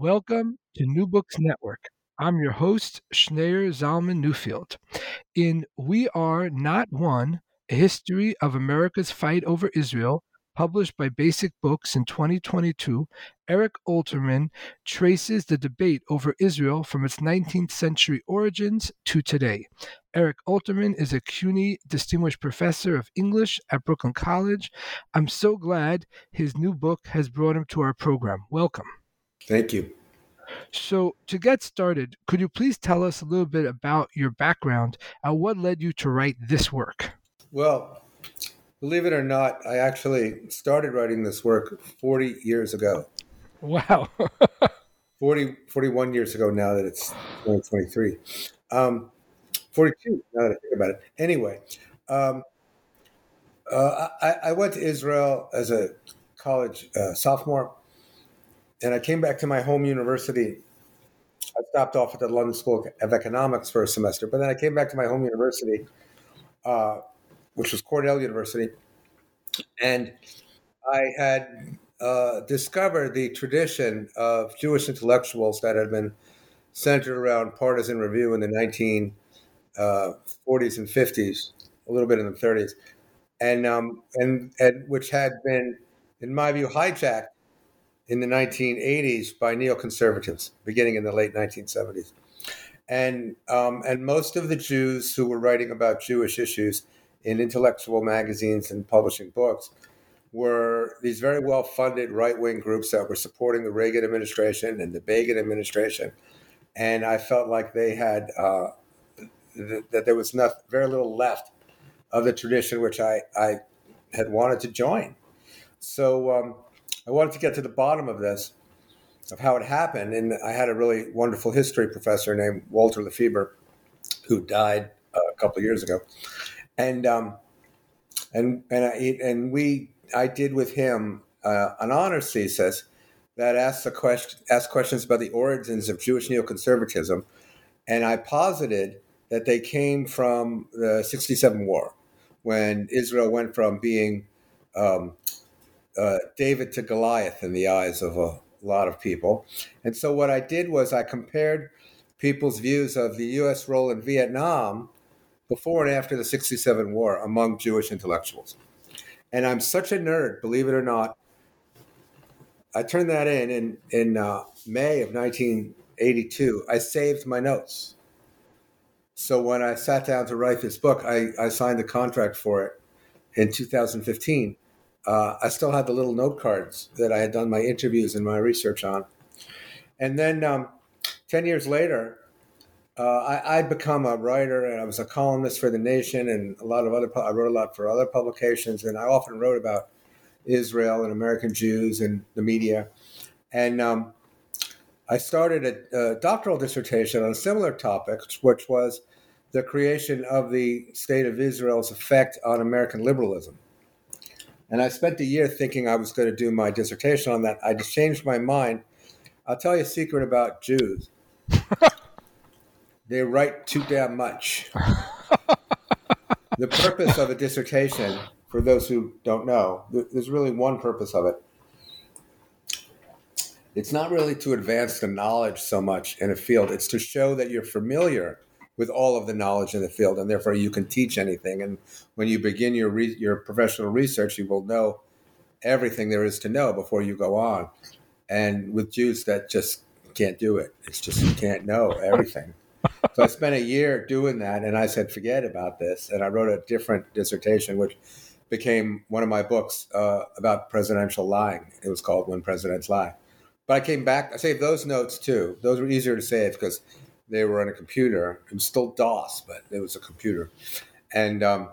Welcome to New Books Network. I'm your host, Schneur Zalman Newfield. In We Are Not One, a history of America's fight over Israel, published by Basic Books in 2022, Eric Alterman traces the debate over Israel from its 19th century origins to today. Eric Alterman is a CUNY Distinguished Professor of English at Brooklyn College. I'm so glad his new book has brought him to our program. Welcome. Thank you. So, to get started, could you please tell us a little bit about your background and what led you to write this work? Well, believe it or not, I actually started writing this work 40 years ago. Wow. 40, 41 years ago now that it's 2023. Um, 42 now that I think about it. Anyway, um, uh, I, I, went to Israel as a college uh, sophomore and I came back to my home university. I stopped off at the London School of Economics for a semester, but then I came back to my home university, uh, which was Cornell University, and I had uh, discovered the tradition of Jewish intellectuals that had been centered around partisan review in the 1940s uh, and 50s, a little bit in the 30s, and um, and and which had been, in my view, hijacked in the 1980s by neoconservatives, beginning in the late 1970s. And, um, and most of the Jews who were writing about Jewish issues in intellectual magazines and publishing books were these very well funded right wing groups that were supporting the Reagan administration and the Begin administration. And I felt like they had, uh, th- that there was very little left of the tradition which I, I had wanted to join. So, um, I wanted to get to the bottom of this, of how it happened. And I had a really wonderful history professor named Walter LaFeber, who died uh, a couple of years ago, and um, and and I, and we I did with him uh, an honors thesis that asked a question asked questions about the origins of Jewish neoconservatism, and I posited that they came from the '67 war, when Israel went from being um, uh, David to Goliath in the eyes of a lot of people. And so what I did was I compared people's views of the U.S. role in Vietnam before and after the 67 war among Jewish intellectuals. And I'm such a nerd, believe it or not. I turned that in in, in uh, May of 1982. I saved my notes. So when I sat down to write this book, I, I signed the contract for it in 2015 uh, I still had the little note cards that I had done my interviews and my research on. And then um, 10 years later, uh, I, I'd become a writer and I was a columnist for The Nation and a lot of other, I wrote a lot for other publications. And I often wrote about Israel and American Jews and the media. And um, I started a, a, doctoral dissertation on a similar topic, which was the creation of the state of Israel's effect on American liberalism. And I spent a year thinking I was going to do my dissertation on that. I just changed my mind. I'll tell you a secret about Jews. they write too damn much. the purpose of a dissertation, for those who don't know, there's really one purpose of it. It's not really to advance the knowledge so much in a field, it's to show that you're familiar with all of the knowledge in the field, and therefore you can teach anything. And when you begin your re- your professional research, you will know everything there is to know before you go on. And with Jews, that just can't do it. It's just you can't know everything. so I spent a year doing that, and I said, forget about this. And I wrote a different dissertation, which became one of my books uh, about presidential lying. It was called When Presidents Lie. But I came back. I saved those notes too. Those were easier to save because they were on a computer. It was still DOS, but it was a computer. And um,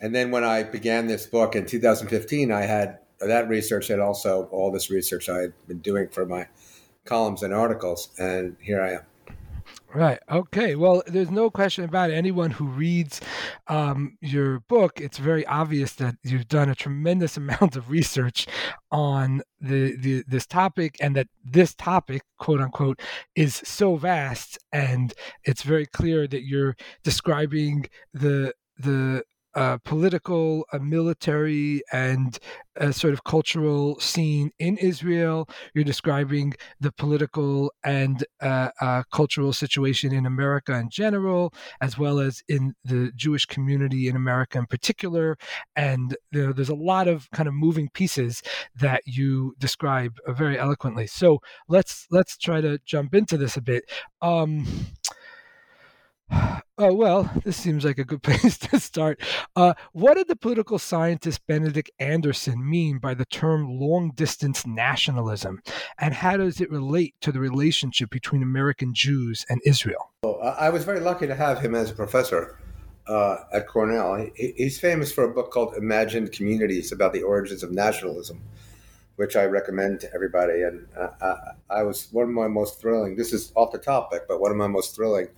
and then when I began this book in 2015, I had that research and also all this research I had been doing for my columns and articles, and here I am. Right. Okay. Well, there's no question about it. Anyone who reads um, your book, it's very obvious that you've done a tremendous amount of research on the, the this topic, and that this topic, quote unquote, is so vast, and it's very clear that you're describing the the uh, political, a military, and a sort of cultural scene in Israel. You're describing the political and uh, uh, cultural situation in America in general, as well as in the Jewish community in America in particular. And you know, there's a lot of kind of moving pieces that you describe uh, very eloquently. So let's let's try to jump into this a bit. Um, Oh, well, this seems like a good place to start. Uh, what did the political scientist Benedict Anderson mean by the term long distance nationalism? And how does it relate to the relationship between American Jews and Israel? Well, I was very lucky to have him as a professor uh, at Cornell. He, he's famous for a book called Imagined Communities about the origins of nationalism, which I recommend to everybody. And uh, I, I was one of my most thrilling, this is off the topic, but one of my most thrilling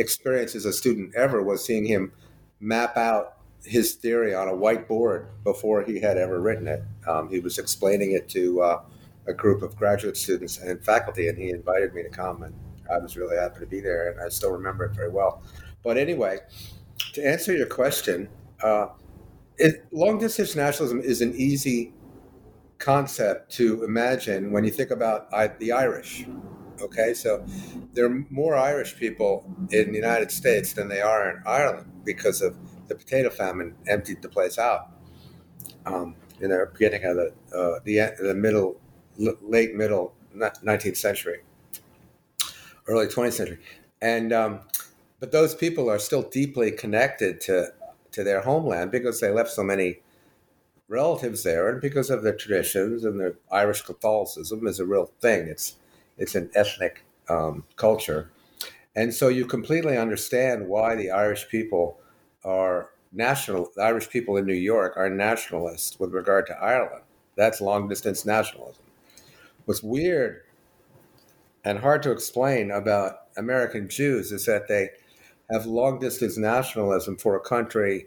experience as a student ever was seeing him map out his theory on a whiteboard before he had ever written it. Um, he was explaining it to uh, a group of graduate students and faculty, and he invited me to come, and I was really happy to be there, and I still remember it very well. But anyway, to answer your question, uh, it, long distance nationalism is an easy concept to imagine when you think about I, the Irish. Okay, so there are more Irish people in the United States than they are in Ireland because of the potato famine emptied the place out um, in the beginning of the uh, the, the middle late middle 19th century, early 20th century, and um, but those people are still deeply connected to to their homeland because they left so many relatives there, and because of their traditions and their Irish Catholicism is a real thing. It's it's an ethnic um, culture. And so you completely understand why the Irish people are national, the Irish people in New York are nationalists with regard to Ireland. That's long distance nationalism. What's weird and hard to explain about American Jews is that they have long distance nationalism for a country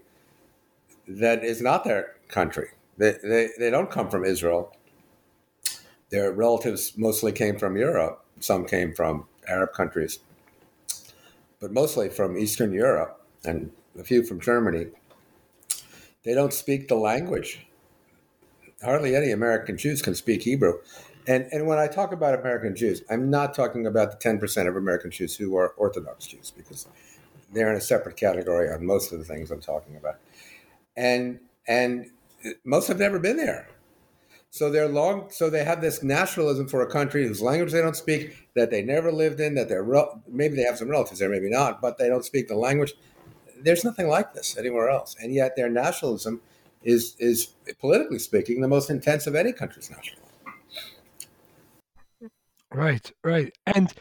that is not their country. They, they, they don't come from Israel. Their relatives mostly came from Europe. Some came from Arab countries, but mostly from Eastern Europe and a few from Germany. They don't speak the language. Hardly any American Jews can speak Hebrew. And, and when I talk about American Jews, I'm not talking about the 10% of American Jews who are Orthodox Jews, because they're in a separate category on most of the things I'm talking about. And, and most have never been there. So they're long. So they have this nationalism for a country whose language they don't speak, that they never lived in, that they're maybe they have some relatives there, maybe not, but they don't speak the language. There's nothing like this anywhere else, and yet their nationalism is is politically speaking the most intense of any country's nationalism. Right, right, and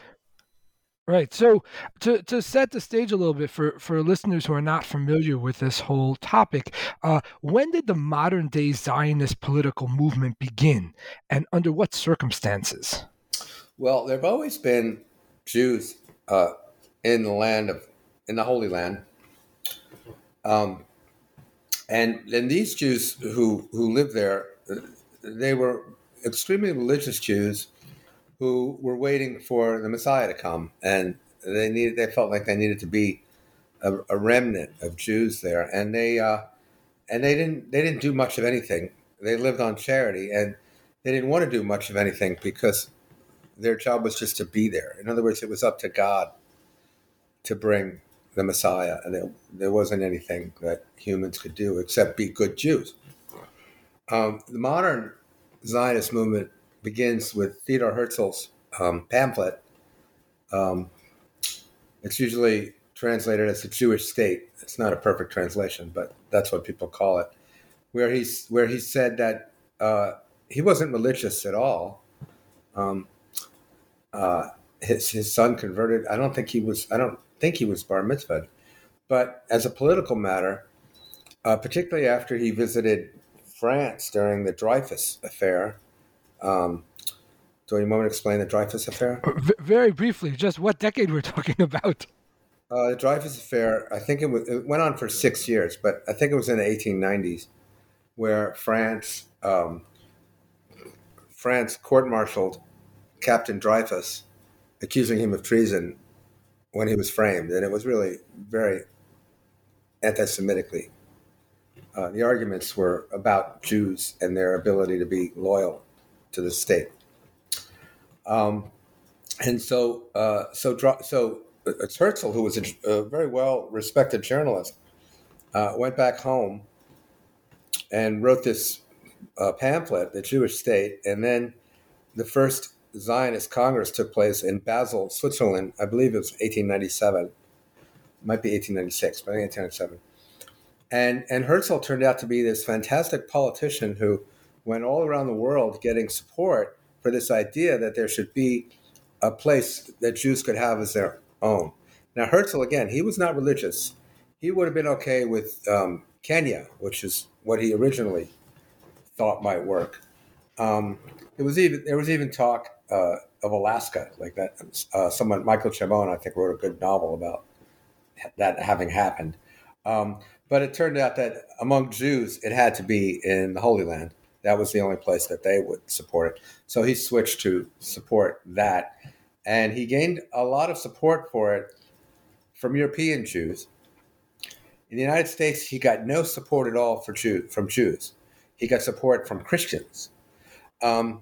Right. So to, to set the stage a little bit for, for listeners who are not familiar with this whole topic, uh, when did the modern day Zionist political movement begin and under what circumstances? Well, there have always been Jews uh, in the land of, in the Holy Land. Um, and, and these Jews who, who lived there, they were extremely religious Jews who were waiting for the Messiah to come, and they needed. They felt like they needed to be a, a remnant of Jews there, and they uh, and they didn't. They didn't do much of anything. They lived on charity, and they didn't want to do much of anything because their job was just to be there. In other words, it was up to God to bring the Messiah, and there, there wasn't anything that humans could do except be good Jews. Um, the modern Zionist movement begins with Theodore Herzl's um, pamphlet. Um, it's usually translated as the Jewish state. It's not a perfect translation, but that's what people call it. Where he's where he said that uh, he wasn't religious at all. Um, uh, his his son converted. I don't think he was. I don't think he was bar mitzvah, but as a political matter, uh, particularly after he visited France during the Dreyfus affair. Um, do you want me to explain the Dreyfus affair? Very briefly, just what decade we're talking about. Uh, the Dreyfus affair, I think it, was, it went on for six years, but I think it was in the 1890s where France um, France court-martialed Captain Dreyfus, accusing him of treason when he was framed, and it was really very anti-Semitically. Uh, the arguments were about Jews and their ability to be loyal to the state. Um, and so, uh, so, so it's Herzl, who was a, a very well respected journalist, uh, went back home and wrote this uh, pamphlet, The Jewish State. And then the first Zionist Congress took place in Basel, Switzerland. I believe it was 1897. It might be 1896, but I think 1897. And, and Herzl turned out to be this fantastic politician who went all around the world getting support for this idea that there should be a place that Jews could have as their own. Now, Herzl, again, he was not religious. He would have been okay with um, Kenya, which is what he originally thought might work. Um, there was even there was even talk uh, of Alaska, like that. Uh, someone, Michael Chabon, I think, wrote a good novel about that having happened. Um, but it turned out that among Jews, it had to be in the Holy Land. That was the only place that they would support it. So he switched to support that, and he gained a lot of support for it from European Jews. In the United States, he got no support at all for Jew, from Jews. He got support from Christians. Um,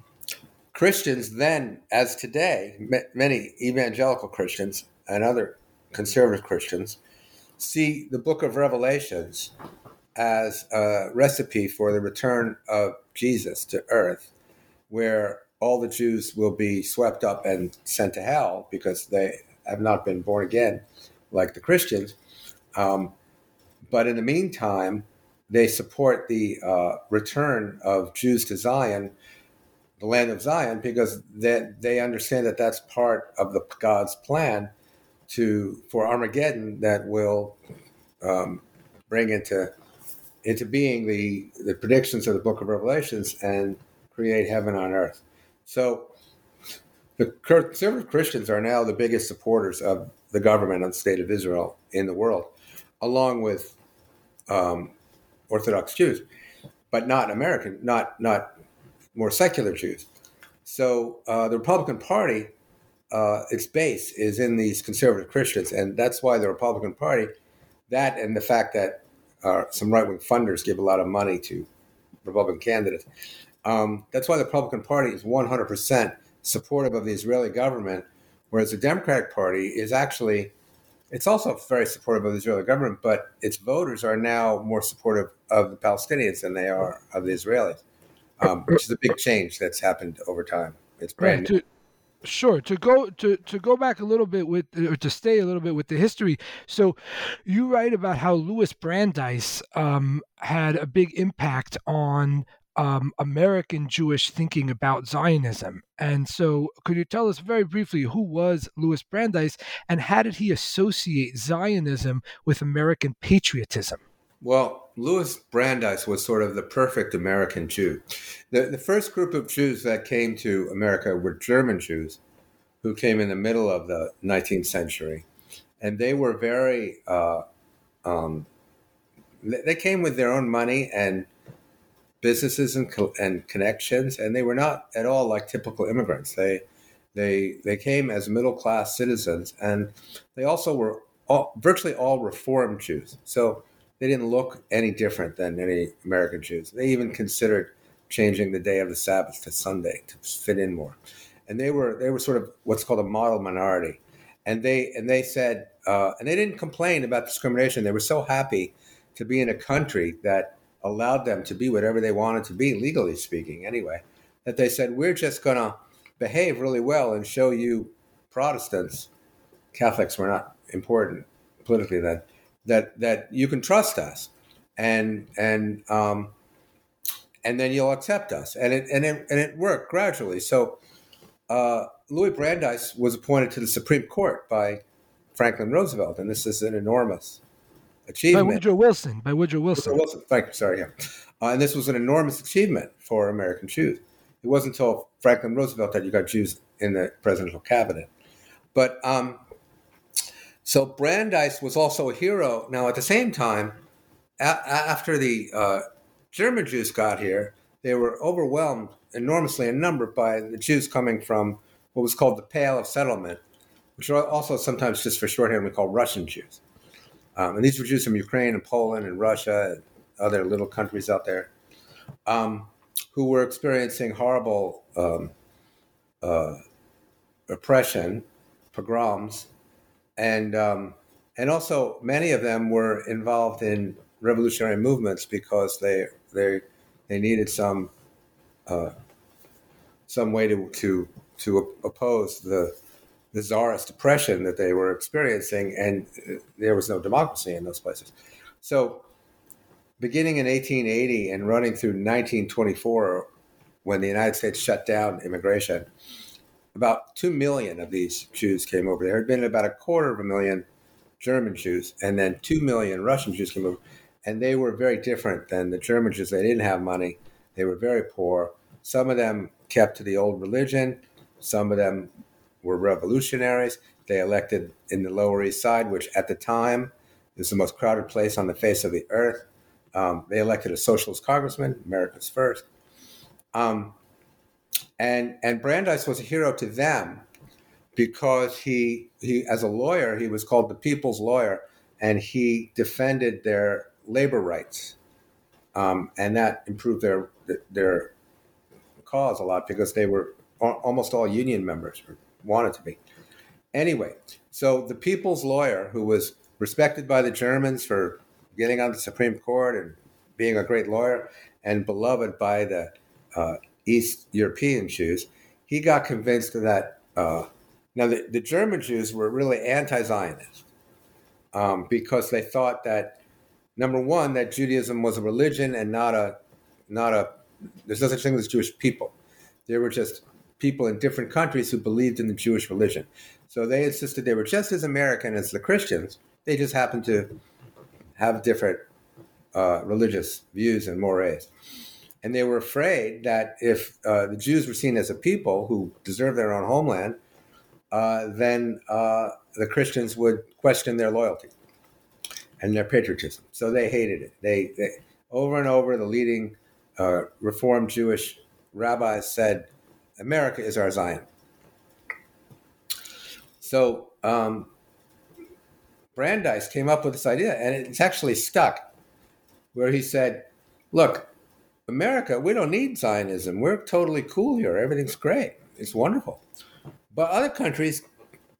Christians then, as today, many evangelical Christians and other conservative Christians see the book of Revelations as a recipe for the return of Jesus to earth, where all the Jews will be swept up and sent to hell because they have not been born again like the Christians. Um, but in the meantime, they support the uh, return of Jews to Zion, the land of Zion, because they, they understand that that's part of the God's plan to for Armageddon that will um, bring into into being the the predictions of the Book of Revelations and create heaven on earth. So the conservative Christians are now the biggest supporters of the government of the state of Israel in the world, along with um, Orthodox Jews, but not American, not not more secular Jews. So uh, the Republican Party, uh, its base is in these conservative Christians, and that's why the Republican Party, that and the fact that uh, some right wing funders give a lot of money to Republican candidates. Um, that's why the Republican Party is 100% supportive of the Israeli government, whereas the Democratic Party is actually it's also very supportive of the Israeli government, but its voters are now more supportive of the Palestinians than they are of the Israelis, um, which is a big change that's happened over time. It's brand right. new. Sure. To go to to go back a little bit with or to stay a little bit with the history. So, you write about how Louis Brandeis um, had a big impact on um, American Jewish thinking about Zionism. And so, could you tell us very briefly who was Louis Brandeis and how did he associate Zionism with American patriotism? Well, Louis Brandeis was sort of the perfect American Jew. The, the first group of Jews that came to America were German Jews who came in the middle of the 19th century. And they were very, uh, um, they came with their own money and businesses and, and connections, and they were not at all like typical immigrants. They they they came as middle class citizens, and they also were all, virtually all Reformed Jews. So they didn't look any different than any American Jews. They even considered changing the day of the Sabbath to Sunday to fit in more, and they were they were sort of what's called a model minority, and they and they said uh, and they didn't complain about discrimination. They were so happy to be in a country that allowed them to be whatever they wanted to be, legally speaking, anyway, that they said, we're just going to behave really well and show you Protestants, Catholics were not important politically then, that, that you can trust us and, and, um, and then you'll accept us. And it, and it, and it worked gradually. So uh, Louis Brandeis was appointed to the Supreme Court by Franklin Roosevelt, and this is an enormous achievement. By Woodrow Wilson. By Woodrow Wilson. Woodrow Wilson. Thank you. Sorry. Yeah. Uh, and this was an enormous achievement for American Jews. It wasn't until Franklin Roosevelt that you got Jews in the presidential cabinet. But um, so Brandeis was also a hero. Now, at the same time, a- after the uh, German Jews got here, they were overwhelmed enormously in number by the Jews coming from what was called the Pale of Settlement, which are also sometimes just for shorthand we call Russian Jews. Um, and these were Jews from Ukraine and Poland and Russia and other little countries out there um, who were experiencing horrible um, uh, oppression, pogroms, and um, and also many of them were involved in revolutionary movements because they they they needed some uh, some way to to to oppose the the czarist oppression that they were experiencing, and there was no democracy in those places. So, beginning in 1880 and running through 1924, when the United States shut down immigration, about two million of these Jews came over. There had been about a quarter of a million German Jews, and then two million Russian Jews came over, and they were very different than the German Jews. They didn't have money; they were very poor. Some of them kept to the old religion. Some of them were revolutionaries. They elected in the Lower East Side, which at the time is the most crowded place on the face of the earth. Um, they elected a socialist congressman, America's first. Um, and and Brandeis was a hero to them because he he as a lawyer he was called the people's lawyer and he defended their labor rights. Um, and that improved their their cause a lot because they were almost all union members wanted to be. Anyway so the people's lawyer who was respected by the Germans for getting on the Supreme Court and being a great lawyer and beloved by the uh, East European Jews, he got convinced that. Uh, now, the, the, German Jews were really anti Zionist um, because they thought that, number one, that Judaism was a religion and not a, not a, there's no such thing as Jewish people. They were just people in different countries who believed in the Jewish religion. So they insisted they were just as American as the Christians. They just happened to have different uh, religious views and mores and they were afraid that if uh, the Jews were seen as a people who deserve their own homeland, uh, then uh, the Christians would question their loyalty and their patriotism. So they hated it. They, they over and over the leading uh, Reformed Jewish rabbis said, "America is our Zion." So um, Brandeis came up with this idea, and it's actually stuck, where he said, "Look." America, we don't need Zionism. We're totally cool here. Everything's great. It's wonderful. But other countries,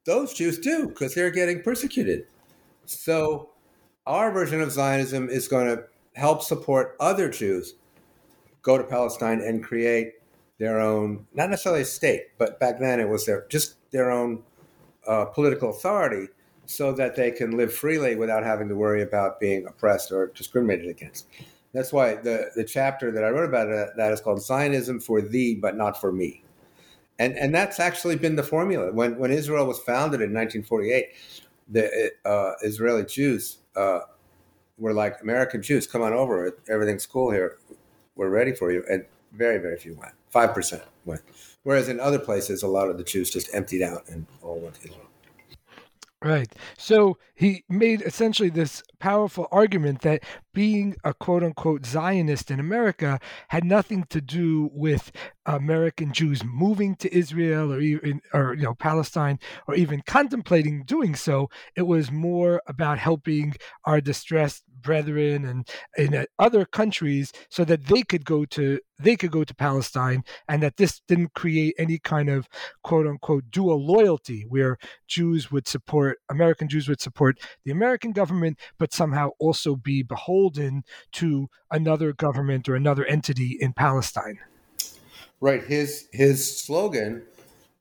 those Jews do because they're getting persecuted. So our version of Zionism is going to help support other Jews go to Palestine and create their own, not necessarily a state, but back then it was their just their own uh, political authority, so that they can live freely without having to worry about being oppressed or discriminated against. That's why the, the chapter that I wrote about it, that is called Zionism for Thee, but Not for Me. And, and that's actually been the formula. When, when Israel was founded in 1948, the uh, Israeli Jews uh, were like, American Jews, come on over. Everything's cool here. We're ready for you. And very, very few went. 5% went. Whereas in other places, a lot of the Jews just emptied out and all went to Israel. Right. So he made essentially this powerful argument that being a quote unquote Zionist in America had nothing to do with American Jews moving to Israel or even or you know Palestine or even contemplating doing so. It was more about helping our distressed brethren and in other countries so that they could go to they could go to Palestine and that this didn't create any kind of quote unquote dual loyalty where Jews would support American Jews would support the American government but somehow also be beholden to another government or another entity in Palestine. Right. His his slogan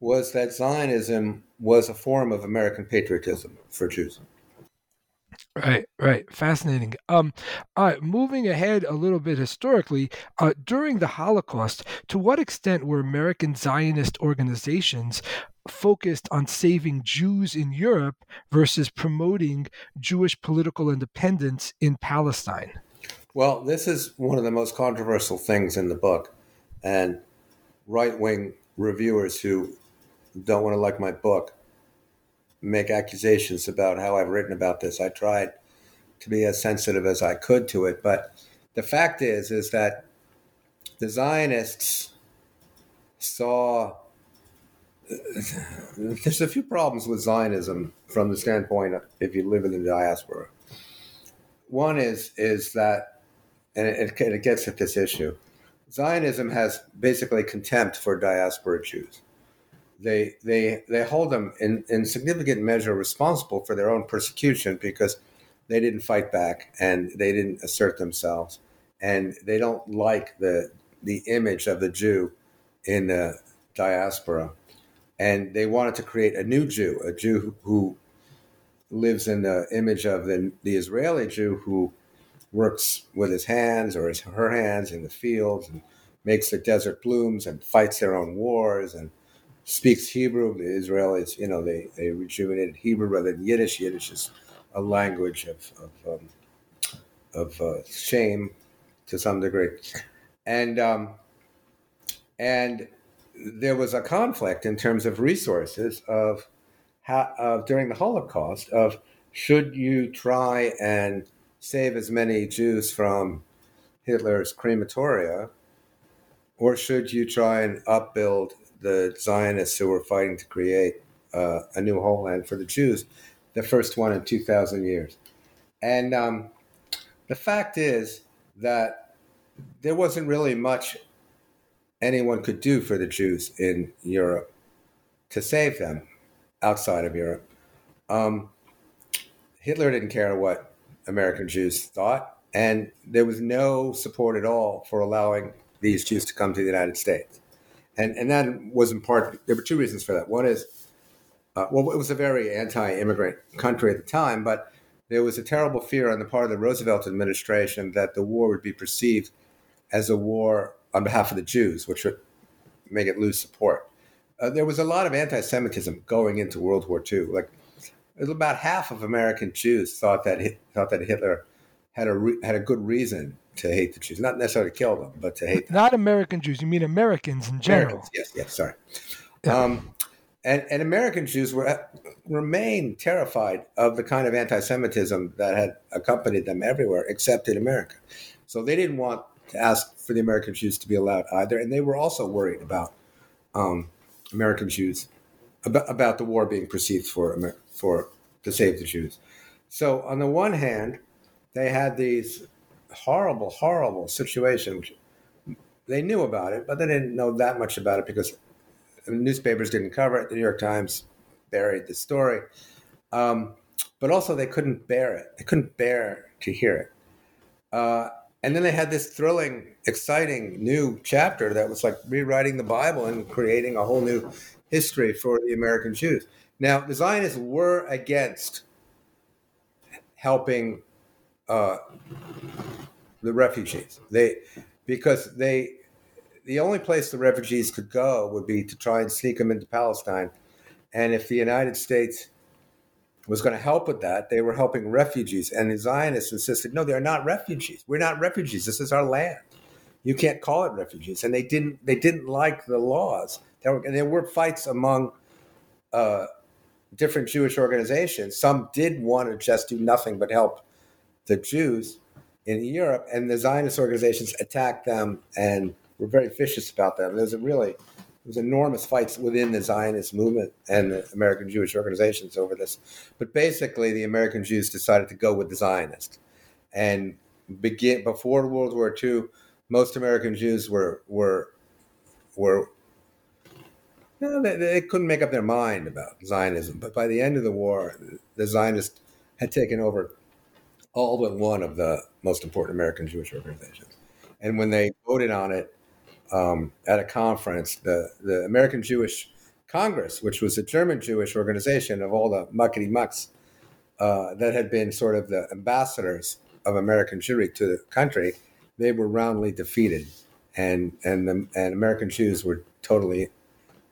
was that Zionism was a form of American patriotism for Jews. Right, right. Fascinating. Um, right, moving ahead a little bit historically, uh, during the Holocaust, to what extent were American Zionist organizations focused on saving Jews in Europe versus promoting Jewish political independence in Palestine? Well, this is one of the most controversial things in the book. And right wing reviewers who don't want to like my book make accusations about how I've written about this. I tried to be as sensitive as I could to it, but the fact is is that the Zionists saw there's a few problems with Zionism from the standpoint of if you live in the diaspora. One is is that, and it, it gets at this issue. Zionism has basically contempt for diaspora Jews they they they hold them in, in significant measure responsible for their own persecution because they didn't fight back and they didn't assert themselves. And they don't like the the image of the Jew in the diaspora. And they wanted to create a new Jew a Jew who lives in the image of the, the Israeli Jew who works with his hands or his her hands in the fields and makes the desert blooms and fights their own wars and speaks Hebrew. The Israelis, you know, they, they rejuvenated Hebrew rather than Yiddish. Yiddish is a language of, of, um, of uh, shame to some degree. And, um, and there was a conflict in terms of resources of uh, during the Holocaust of should you try and save as many Jews from Hitler's crematoria, or should you try and upbuild the Zionists who were fighting to create uh, a new homeland for the Jews, the first one in 2,000 years. And um, the fact is that there wasn't really much anyone could do for the Jews in Europe to save them outside of Europe. Um, Hitler didn't care what American Jews thought, and there was no support at all for allowing these Jews to come to the United States and and that was in part. There were two reasons for that. One is, uh, well, it was a very anti-immigrant country at the time, but there was a terrible fear on the part of the Roosevelt administration that the war would be perceived as a war on behalf of the Jews, which would make it lose support. Uh, there was a lot of anti-Semitism going into World War II. Like about half of American Jews thought that thought that Hitler had a re- had a good reason to hate the Jews, not necessarily to kill them, but to hate them. Not American Jews. You mean Americans in general? Americans, yes, yes. Sorry. Yeah. Um, and, and American Jews were remain terrified of the kind of anti-Semitism that had accompanied them everywhere, except in America. So they didn't want to ask for the American Jews to be allowed either, and they were also worried about um, American Jews about, about the war being perceived for for to save the Jews. So on the one hand, they had these horrible, horrible situation. They knew about it, but they didn't know that much about it because newspapers didn't cover it. The New York Times buried the story. Um, but also, they couldn't bear it. They couldn't bear to hear it. Uh, and then they had this thrilling, exciting new chapter that was like rewriting the Bible and creating a whole new history for the American Jews. Now, the Zionists were against helping uh, the refugees. They because they the only place the refugees could go would be to try and sneak them into Palestine. And if the United States was going to help with that, they were helping refugees. And the Zionists insisted, no, they're not refugees. We're not refugees. This is our land. You can't call it refugees. And they didn't. They didn't like the laws. There were, and there were fights among uh, different Jewish organizations. Some did want to just do nothing but help the Jews in Europe, and the Zionist organizations attacked them and were very vicious about them. There's a really there was enormous fights within the Zionist movement and the American Jewish organizations over this. But basically, the American Jews decided to go with the Zionists. And begin before World War II, most American Jews were were were you know, they, they, couldn't make up their mind about Zionism. But by the end of the war, the Zionists had taken over all but one of the most important American Jewish organizations. And when they voted on it um, at a conference, the, the American Jewish Congress, which was a German Jewish organization of all the muckety mucks uh, that had been sort of the ambassadors of American Jewry to the country, they were roundly defeated, and and the, and American Jews were totally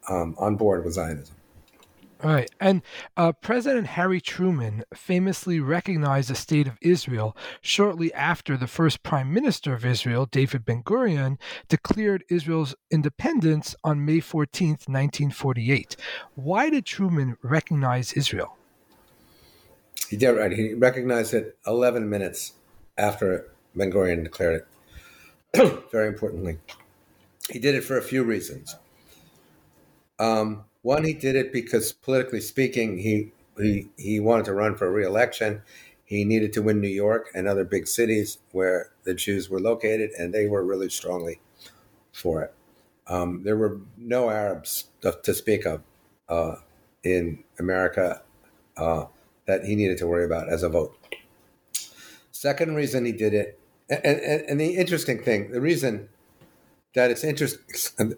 um, on board with Zionism. Right. And uh, President Harry Truman famously recognized the state of Israel shortly after the first prime minister of Israel, David Ben Gurion, declared Israel's independence on May 14th, 1948. Why did Truman recognize Israel? He did right. He recognized it 11 minutes after Ben Gurion declared it. Very importantly, he did it for a few reasons. Um, one, he did it because politically speaking, he he he wanted to run for re-election. He needed to win New York and other big cities where the Jews were located, and they were really strongly for it. Um, there were no Arabs to, to speak of uh, in America uh, that he needed to worry about as a vote. Second reason he did it, and, and, and the interesting thing, the reason that it's interesting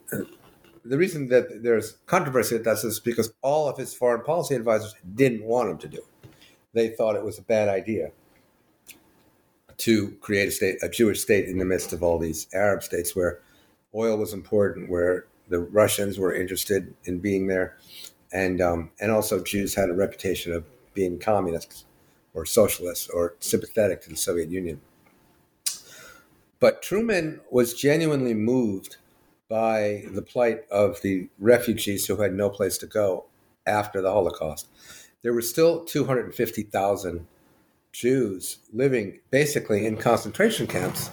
the reason that there's controversy with is because all of his foreign policy advisors didn't want him to do it. They thought it was a bad idea to create a state, a Jewish state in the midst of all these Arab states where oil was important, where the Russians were interested in being there, and um, and also Jews had a reputation of being communists or socialists or sympathetic to the Soviet Union. But Truman was genuinely moved by the plight of the refugees who had no place to go after the Holocaust. There were still 250,000 Jews living basically in concentration camps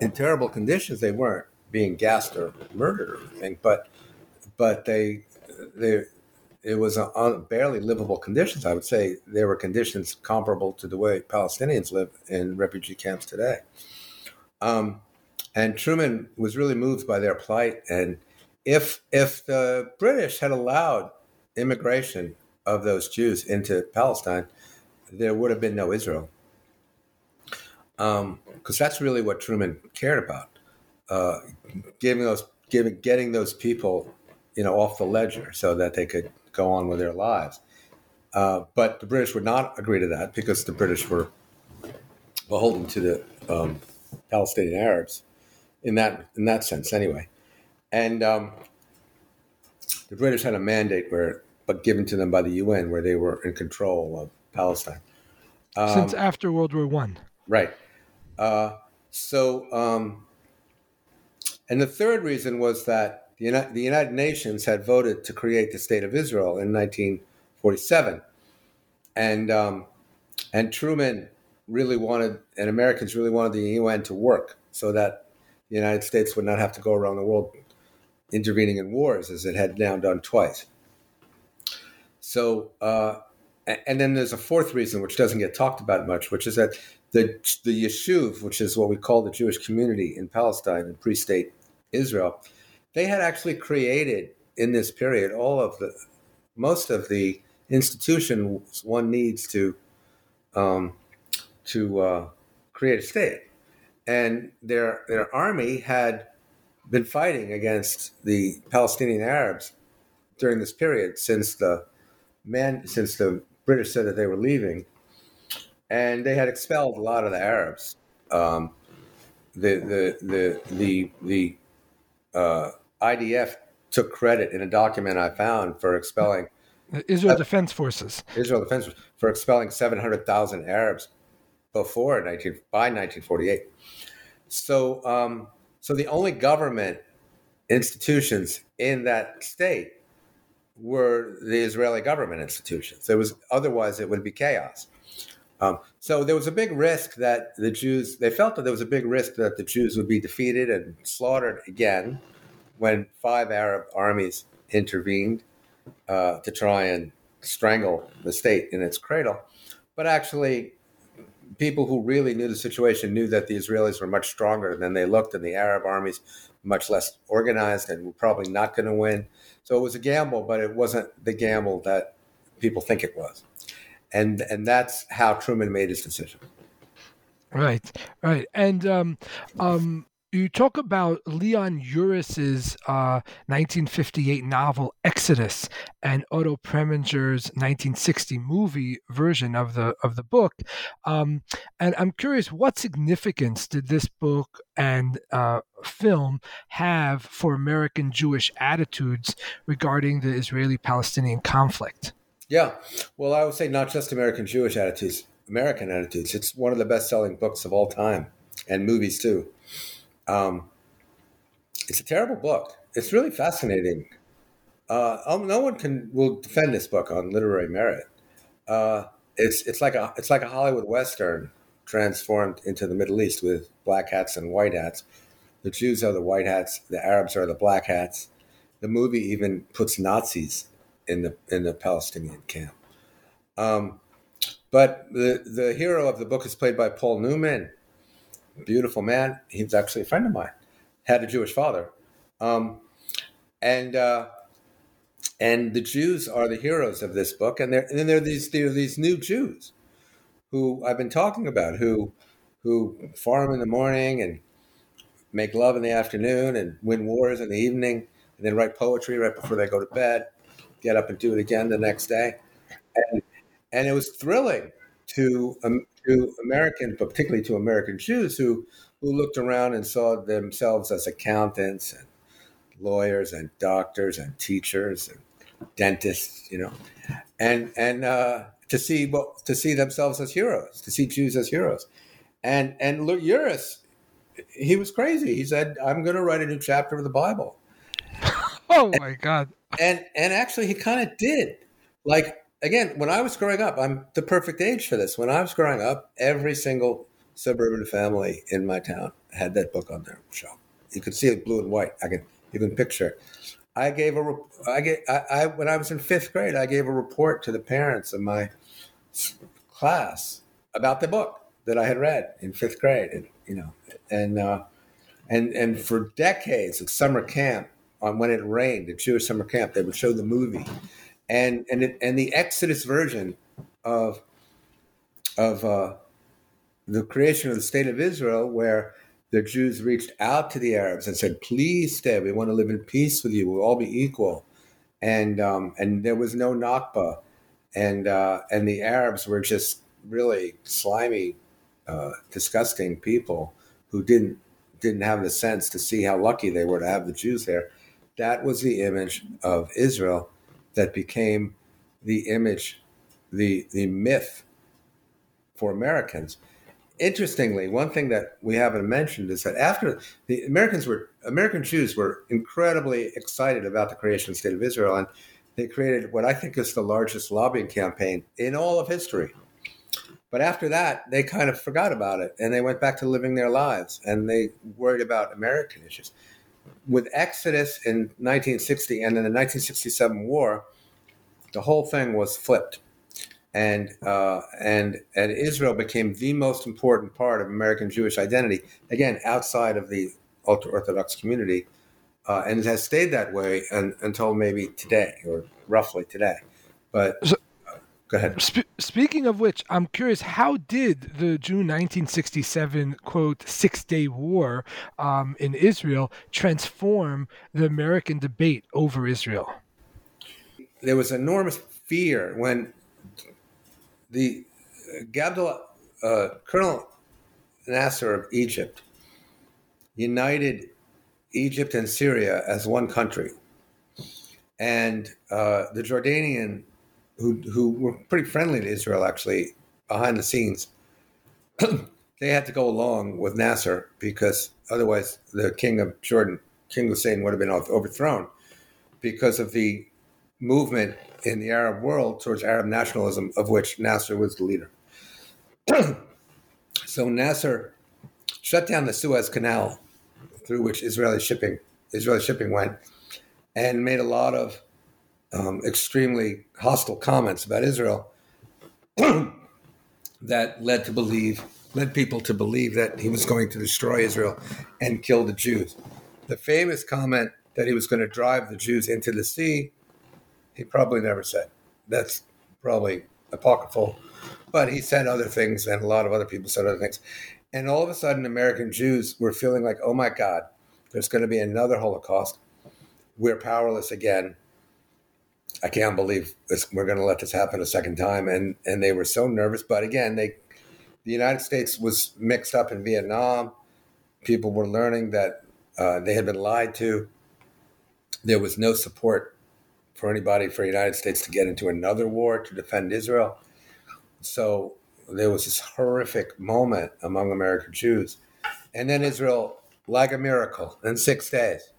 in terrible conditions. They weren't being gassed or murdered or anything, but but they they it was on barely livable conditions. I would say there were conditions comparable to the way Palestinians live in refugee camps today. Um, and Truman was really moved by their plight. And if if the British had allowed immigration of those Jews into Palestine, there would have been no Israel. Because um, that's really what Truman cared about, uh, giving those, giving, getting those people, you know, off the ledger so that they could go on with their lives. Uh, but the British would not agree to that because the British were beholden to the um, Palestinian Arabs in that in that sense, anyway. And um, the British had a mandate where, but given to them by the UN, where they were in control of Palestine um, since after World War One. Right. Uh, so, um, and the third reason was that the, Uni- the United Nations had voted to create the state of Israel in 1947, and um, and Truman really wanted, and Americans really wanted the UN to work so that the United States would not have to go around the world intervening in wars as it had now done twice. So, uh, and then there's a fourth reason which doesn't get talked about much, which is that the the yishuv, which is what we call the Jewish community in Palestine and pre-state Israel, they had actually created in this period all of the most of the institutions one needs to um, to uh, create a state and their their army had been fighting against the Palestinian Arabs during this period since the man since the British said that they were leaving, and they had expelled a lot of the Arabs. Um, the the the the the uh, IDF took credit in a document I found for expelling Israel uh, Defense Forces. Israel Defense Forces for expelling seven hundred thousand Arabs before 19 by 1948. So, um, so the only government institutions in that state were the Israeli government institutions. There was otherwise it would be chaos. Um, so there was a big risk that the Jews they felt that there was a big risk that the Jews would be defeated and slaughtered again when five Arab armies intervened uh, to try and strangle the state in its cradle. But actually, people who really knew the situation knew that the Israelis were much stronger than they looked, and the Arab armies much less organized and were probably not going to win. So it was a gamble, but it wasn't the gamble that people think it was, and and that's how Truman made his decision. Right, right, and um, um, you talk about Leon Uris's uh, 1958 novel Exodus and Otto Preminger's 1960 movie version of the of the book, um, and I'm curious, what significance did this book and uh, film have for American Jewish attitudes regarding the Israeli-Palestinian conflict? Yeah, well, I would say not just American Jewish attitudes, American attitudes. It's one of the best-selling books of all time, and movies too. Um, it's a terrible book. It's really fascinating. Uh, um, no one can will defend this book on literary merit. Uh, it's it's like a it's like a Hollywood western transformed into the Middle East with black hats and white hats. The Jews are the white hats. The Arabs are the black hats. The movie even puts Nazis in the in the Palestinian camp. Um, but the the hero of the book is played by Paul Newman, beautiful man. He was actually a friend of mine. Had a Jewish father, um, and uh, and the Jews are the heroes of this book. And, and then there are these there are these new Jews who I've been talking about who who farm in the morning and make love in the afternoon and win wars in the evening and then write poetry right before they go to bed, get up and do it again the next day. And, and it was thrilling to um, to American, but particularly to American Jews who who looked around and saw themselves as accountants and lawyers and doctors and teachers and dentists, you know, and and uh, to see well, to see themselves as heroes, to see Jews as heroes, and and Uris, he was crazy. He said, "I'm going to write a new chapter of the Bible." oh my God! And and actually, he kind of did. Like again, when I was growing up, I'm the perfect age for this. When I was growing up, every single suburban family in my town had that book on their shelf. You could see it blue and white. I can even picture. I gave a I gave I, I when I was in fifth grade, I gave a report to the parents of my class about the book that I had read in fifth grade, and you know, and uh, and and for decades at summer camp, on when it rained at Jewish summer camp, they would show the movie and and it, and the Exodus version of of uh, the creation of the state of Israel, where the Jews reached out to the Arabs and said, "Please stay. We want to live in peace with you. We'll all be equal." And um, and there was no Nakba, and uh, and the Arabs were just really slimy, uh, disgusting people who didn't didn't have the sense to see how lucky they were to have the Jews there. That was the image of Israel that became the image, the the myth for Americans. Interestingly, one thing that we haven't mentioned is that after the Americans were American Jews were incredibly excited about the creation of the state of Israel, and they created what I think is the largest lobbying campaign in all of history. But after that, they kind of forgot about it and they went back to living their lives and they worried about American issues with Exodus in 1960 and in the 1967 war, the whole thing was flipped, and uh, and and Israel became the most important part of American Jewish identity. Again, outside of the ultra Orthodox community, uh, and it has stayed that way until maybe today, or roughly today. But so, Go ahead. Sp- speaking of which, I'm curious, how did the June 1967 quote Six Day War um, in Israel transform the American debate over Israel? There was enormous fear when the uh, uh, Colonel Nasser of Egypt united Egypt and Syria as one country. And uh, the Jordanian who who were pretty friendly to Israel actually behind the scenes. they had to go along with Nasser because otherwise the king of Jordan, King Hussein, would have been overthrown because of the movement in the Arab world towards Arab nationalism, of which Nasser was the leader. so Nasser shut down the Suez Canal through which Israeli shipping Israeli shipping went, and made a lot of um, extremely hostile comments about Israel that led to believe led people to believe that he was going to destroy Israel and kill the Jews. The famous comment that he was going to drive the Jews into the sea, he probably never said. That's probably apocryphal, but he said other things, and a lot of other people said other things. and all of a sudden, American Jews were feeling like, oh my God, there's going to be another Holocaust. We're powerless again. I can't believe this, we're going to let this happen a second time. And and they were so nervous. But again, they the United States was mixed up in Vietnam. People were learning that uh, they had been lied to. There was no support for anybody for the United States to get into another war to defend Israel. So there was this horrific moment among American Jews. And then Israel, like a miracle, in six days,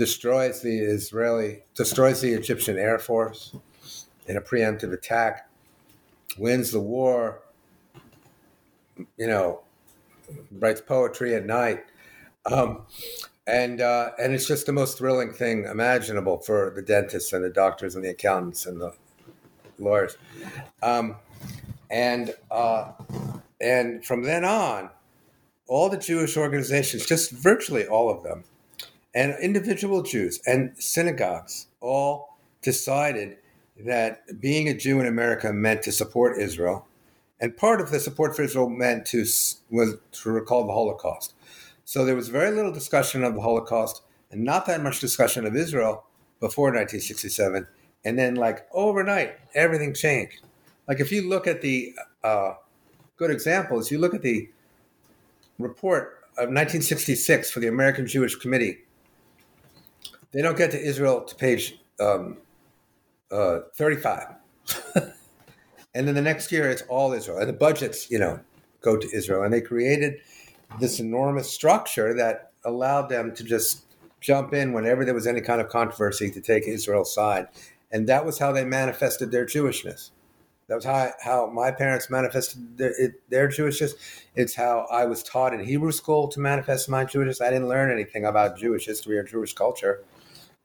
destroys the Israeli, destroys the Egyptian Air Force in a preemptive attack, wins the war, you know, writes poetry at night. Um, and uh, and it's just the most thrilling thing imaginable for the dentists and the doctors and the accountants and the lawyers. Um, and uh, and from then on, all the Jewish organizations, just virtually all of them, and individual Jews and synagogues, all decided that being a Jew in America meant to support Israel, and part of the support for Israel meant to was to recall the Holocaust. So there was very little discussion of the Holocaust and not that much discussion of Israel before 1967. And then, like overnight, everything changed. Like if you look at the uh, good examples, you look at the report of 1966 for the American Jewish Committee. They don't get to Israel to page um, uh, 35. and then the next year it's all Israel. And the budgets, you know, go to Israel. And they created this enormous structure that allowed them to just jump in whenever there was any kind of controversy to take Israel's side. And that was how they manifested their Jewishness. That was how, how my parents manifested their, it, their Jewishness. It's how I was taught in Hebrew school to manifest my Jewishness. I didn't learn anything about Jewish history or Jewish culture.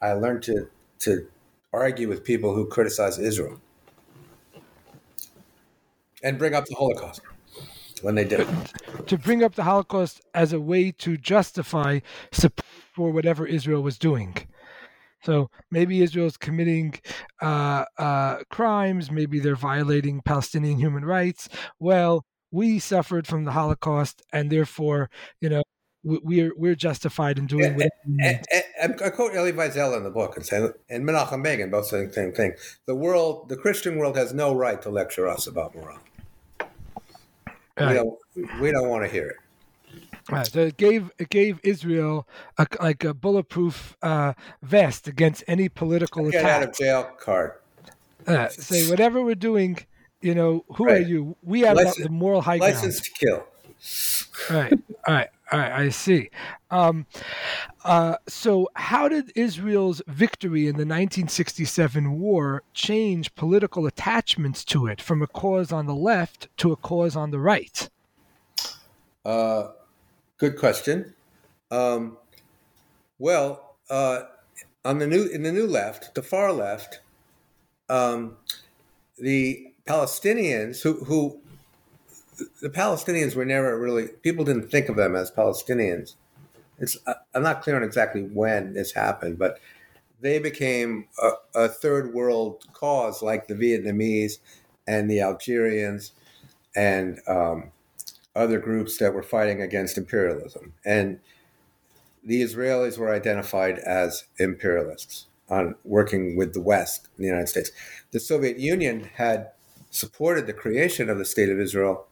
I learned to to argue with people who criticize Israel and bring up the Holocaust when they did. To bring up the Holocaust as a way to justify support for whatever Israel was doing. So maybe Israel's committing uh, uh, crimes, maybe they're violating Palestinian human rights. Well, we suffered from the Holocaust, and therefore, you know, we're we're justified in doing. And, and, I quote Elie Wiesel in the book and say, and Menachem Begin both saying the same thing. The world, the Christian world, has no right to lecture us about morality. Right. We don't, we don't want to hear it. Right, so it gave it gave Israel a, like a bulletproof uh, vest against any political Get attack. out of jail card. Uh, say whatever we're doing, you know, who right. are you? We have license, the moral high ground. License to kill. All right, all right. I see. Um, uh, so, how did Israel's victory in the 1967 war change political attachments to it from a cause on the left to a cause on the right? Uh, Good question. Um, well, uh, on the new in the new left, the far left, um, the Palestinians who who the Palestinians were never really people didn't think of them as Palestinians. It's I'm not clear on exactly when this happened, but they became a, a third world cause like the Vietnamese and the Algerians and um, other groups that were fighting against imperialism. And the Israelis were identified as imperialists on working with the West in the United States. The Soviet Union had supported the creation of the State of Israel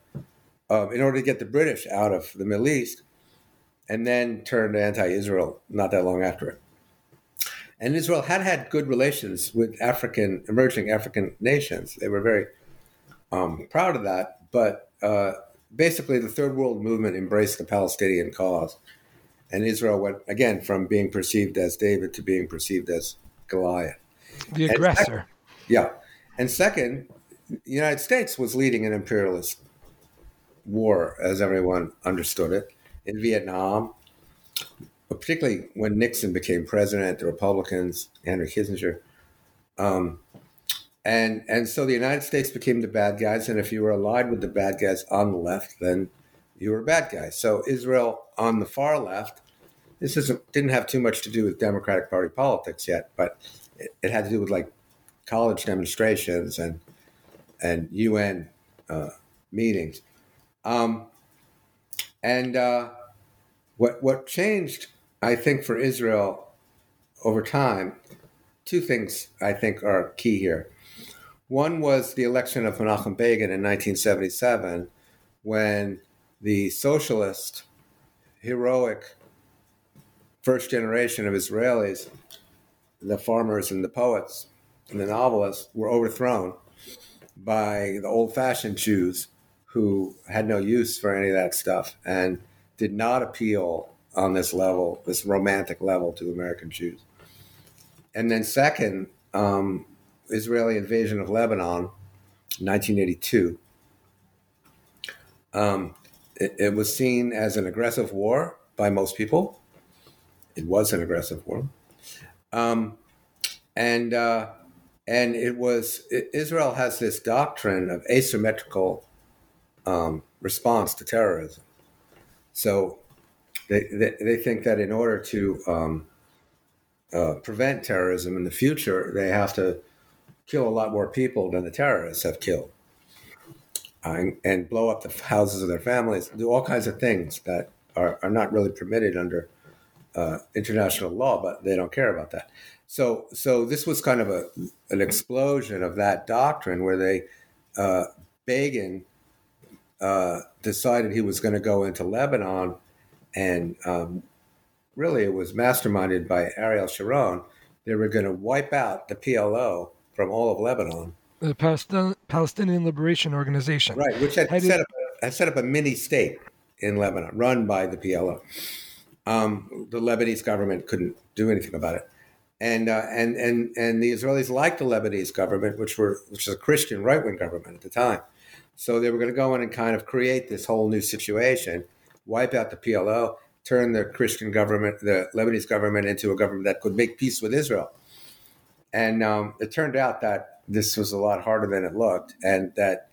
um, in order to get the British out of the Middle East and then turned anti-Israel not that long after it. And Israel had had good relations with African, emerging African nations. They were very um, proud of that, but uh, basically the third world movement embraced the Palestinian cause. And Israel went, again, from being perceived as David to being perceived as Goliath. The aggressor. Second, yeah. And second, the United States was leading an imperialist war, as everyone understood it, in Vietnam, particularly when Nixon became president, the Republicans, Henry Kissinger. Um, and and so the United States became the bad guys, and if you were allied with the bad guys on the left, then you were a bad guy. So Israel on the far left, this isn't didn't have too much to do with Democratic Party politics yet, but it, it had to do with like college demonstrations and and UN uh, meetings. Um, and uh, what what changed, I think, for Israel over time, two things I think are key here. One was the election of Menachem Begin in 1977, when the socialist, heroic first generation of Israelis, the farmers and the poets and the novelists, were overthrown by the old fashioned Jews who had no use for any of that stuff and did not appeal on this level, this romantic level, to American Jews. And then, second, um, Israeli invasion of Lebanon, 1982. Um, it, it, was seen as an aggressive war by most people. It was an aggressive war, um, and uh, and it was Israel has this doctrine of asymmetrical um, response to terrorism. So they, they, they think that in order to um, uh, prevent terrorism in the future, they have to kill a lot more people than the terrorists have killed, uh, and, and, blow up the houses of their families, do all kinds of things that are, are not really permitted under uh, international law, but they don't care about that. So, so this was kind of a an explosion of that doctrine where they uh, Begin uh, decided he was going to go into Lebanon, and um, really it was masterminded by Ariel Sharon. They were going to wipe out the PLO from all of Lebanon. The Palestin- Palestinian Liberation Organization. Right, which had, set, up, had set up a mini state in Lebanon run by the PLO. Um, the Lebanese government couldn't do anything about it. And, uh, and, and, and the Israelis liked the Lebanese government, which, were, which was a Christian right wing government at the time. So they were going to go in and kind of create this whole new situation, wipe out the PLO, turn the Christian government, the Lebanese government, into a government that could make peace with Israel. And um, it turned out that this was a lot harder than it looked, and that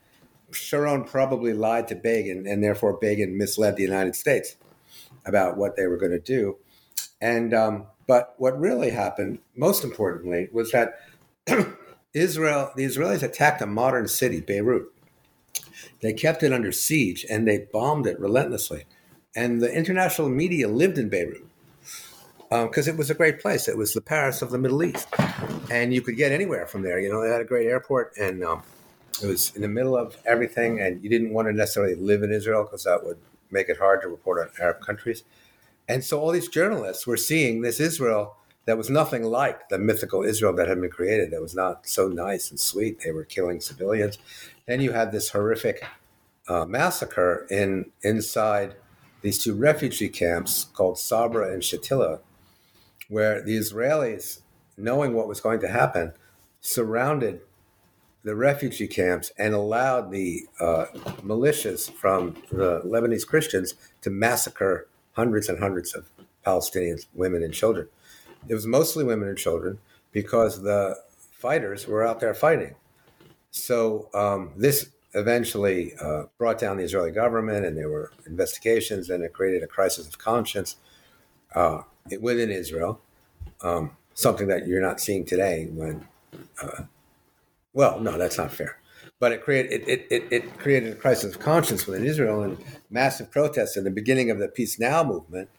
Sharon probably lied to Begin, and therefore Begin misled the United States about what they were going to do. And um, but what really happened, most importantly, was that Israel, the Israelis attacked a modern city, Beirut. They kept it under siege and they bombed it relentlessly. And the international media lived in Beirut because um, it was a great place. It was the Paris of the Middle East, and you could get anywhere from there. You know, they had a great airport, and um, it was in the middle of everything. And you didn't want to necessarily live in Israel because that would make it hard to report on Arab countries. And so all these journalists were seeing this Israel that was nothing like the mythical Israel that had been created. That was not so nice and sweet. They were killing civilians. Then you had this horrific uh, massacre in inside these two refugee camps called Sabra and Shatila, where the Israelis, knowing what was going to happen, surrounded the refugee camps and allowed the uh, militias from the Lebanese Christians to massacre hundreds and hundreds of Palestinians, women and children. It was mostly women and children because the fighters were out there fighting. So um, this eventually uh, brought down the Israeli government, and there were investigations, and it created a crisis of conscience uh, within Israel. Um, something that you're not seeing today. When, uh, well, no, that's not fair. But it created it, it, it, created a crisis of conscience within Israel and massive protests in the beginning of the Peace Now movement.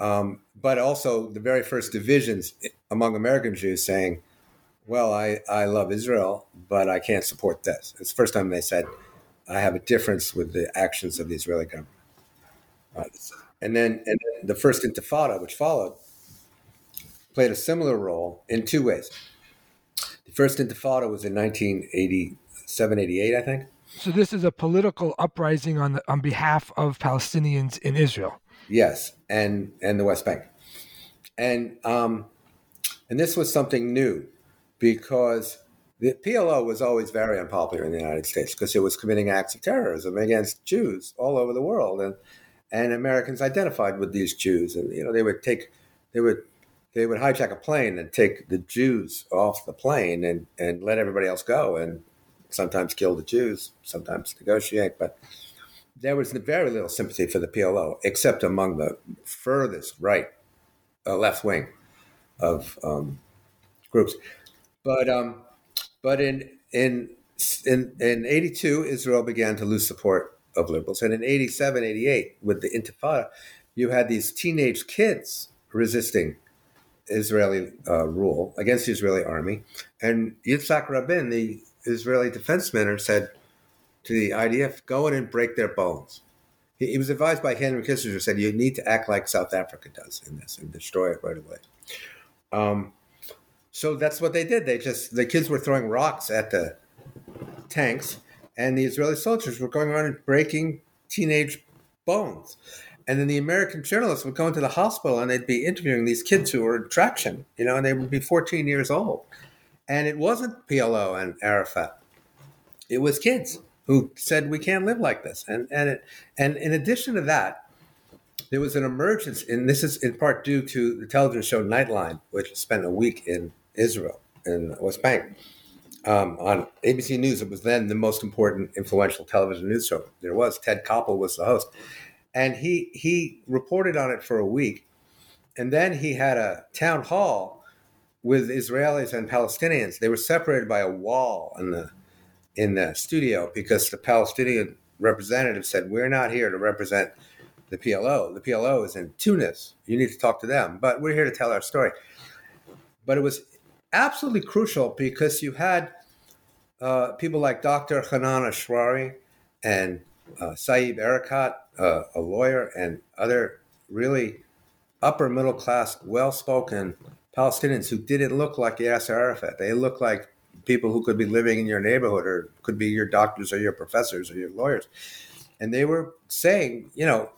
Um, but also the very first divisions among American Jews saying, well, I, I love Israel, but I can't support this. It's the first time they said, I have a difference with the actions of the Israeli government. Uh, and, then, and then the first intifada, which followed, played a similar role in two ways. The first intifada was in 1987, 88, I think. So this is a political uprising on the, on behalf of Palestinians in Israel. Yes, and and the West Bank, and um, and this was something new because the PLO was always very unpopular in the United States because it was committing acts of terrorism against Jews all over the world, and and Americans identified with these Jews, and you know they would take they would they would hijack a plane and take the Jews off the plane and and let everybody else go, and sometimes kill the Jews, sometimes negotiate, but there was very little sympathy for the PLO, except among the furthest right, uh, left wing of um, groups. But um, but in in in in '82, Israel began to lose support of liberals. And in 87, 88, with the Intifada, you had these teenage kids resisting Israeli uh, rule against the Israeli army. And Yitzhak Rabin, the Israeli defense minister, said to the IDF, go in and break their bones. He, he was advised by Henry Kissinger, said, you need to act like South Africa does in this and destroy it right away. Um, so that's what they did. They just, the kids were throwing rocks at the tanks, and the Israeli soldiers were going around and breaking teenage bones. And then the American journalists would go into the hospital and they'd be interviewing these kids who were in traction, you know, and they would be 14 years old. And it wasn't PLO and Arafat. It was kids who said we can't live like this. And and it, and in addition to that, there was an emergence, and this is in part due to the television show Nightline, which spent a week in Israel, in West Bank. Um, on ABC News, it was then the most important, influential television news show there was. Ted Koppel was the host, and he he reported on it for a week, and then he had a town hall with Israelis and Palestinians. They were separated by a wall in the in the studio because the Palestinian representative said, "We're not here to represent the PLO. The PLO is in Tunis. You need to talk to them, but we're here to tell our story." But it was absolutely crucial because you had uh, people like Dr. Hanan Ashrawi and uh, Saeb Erekat, uh, a lawyer, and other really upper middle class, well spoken Palestinians who didn't look like Yasser Arafat. They looked like people who could be living in your neighborhood or could be your doctors or your professors or your lawyers. And they were saying, you know,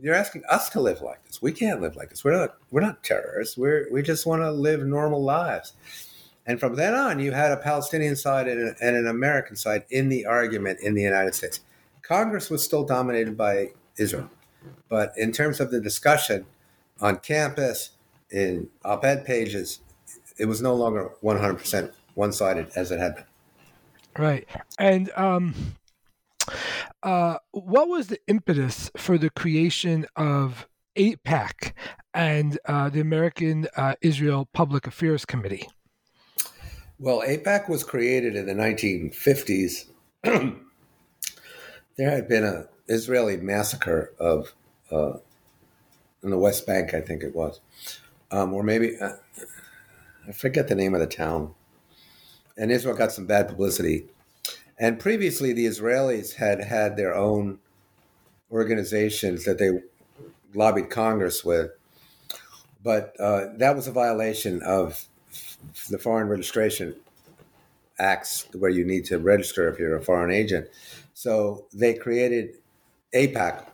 you're asking us to live like this. We can't live like this. We're not we're not terrorists. We're we just want to live normal lives. And from then on, you had a Palestinian side and, a, and an American side in the argument in the United States. Congress was still dominated by Israel. But in terms of the discussion on campus, in op ed pages, it was no longer 100% one sided as it had been. Right. And um, uh, what was the impetus for the creation of AIPAC and uh, the American uh, Israel Public Affairs Committee? Well, AIPAC was created in the 1950s there had been an Israeli massacre of uh, in the West Bank, I think it was, um, or maybe uh, I forget the name of the town. And Israel got some bad publicity. And previously, the Israelis had had their own organizations that they lobbied Congress with, but uh, that was a violation of the Foreign Registration Acts, where you need to register if you're a foreign agent. So they created AIPAC.